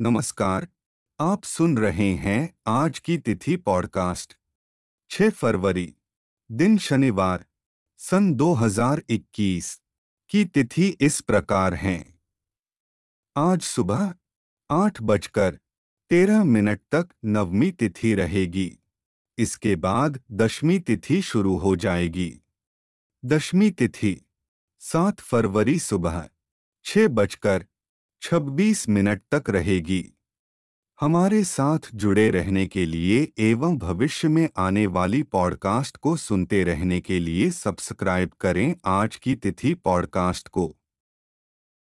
नमस्कार, आप सुन रहे हैं आज की तिथि पॉडकास्ट। 6 फरवरी, दिन शनिवार, सन 2021 की तिथि इस प्रकार है। आज सुबह आठ बजकर तेरह मिनट तक नवमी तिथि रहेगी। इसके बाद दशमी तिथि शुरू हो जाएगी। दशमी तिथि, सात फरवरी सुबह, छह बजकर छब्बीस मिनट तक रहेगी। हमारे साथ जुड़े रहने के लिए एवं भविष्य में आने वाली पॉडकास्ट को सुनते रहने के लिए सब्सक्राइब करें आज की तिथि पॉडकास्ट को।